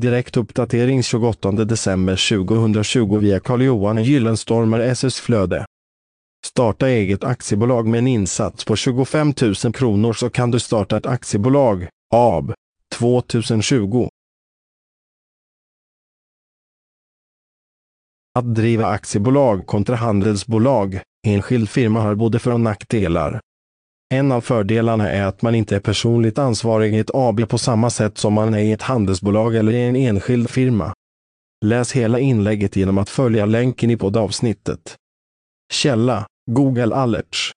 Direkt uppdatering 28 december 2020 via Carl-Johan Gyllenstormer SS Flöde. Starta eget aktiebolag med en insats på 25 000 kronor så kan du starta ett aktiebolag, AB, 2020. Att driva aktiebolag kontra handelsbolag, enskild firma har både för- och nackdelar. En av fördelarna är att man inte är personligt ansvarig i ett AB på samma sätt som man är i ett handelsbolag eller i en enskild firma. Läs hela inlägget genom att följa länken i poddavsnittet. Källa Google Alerts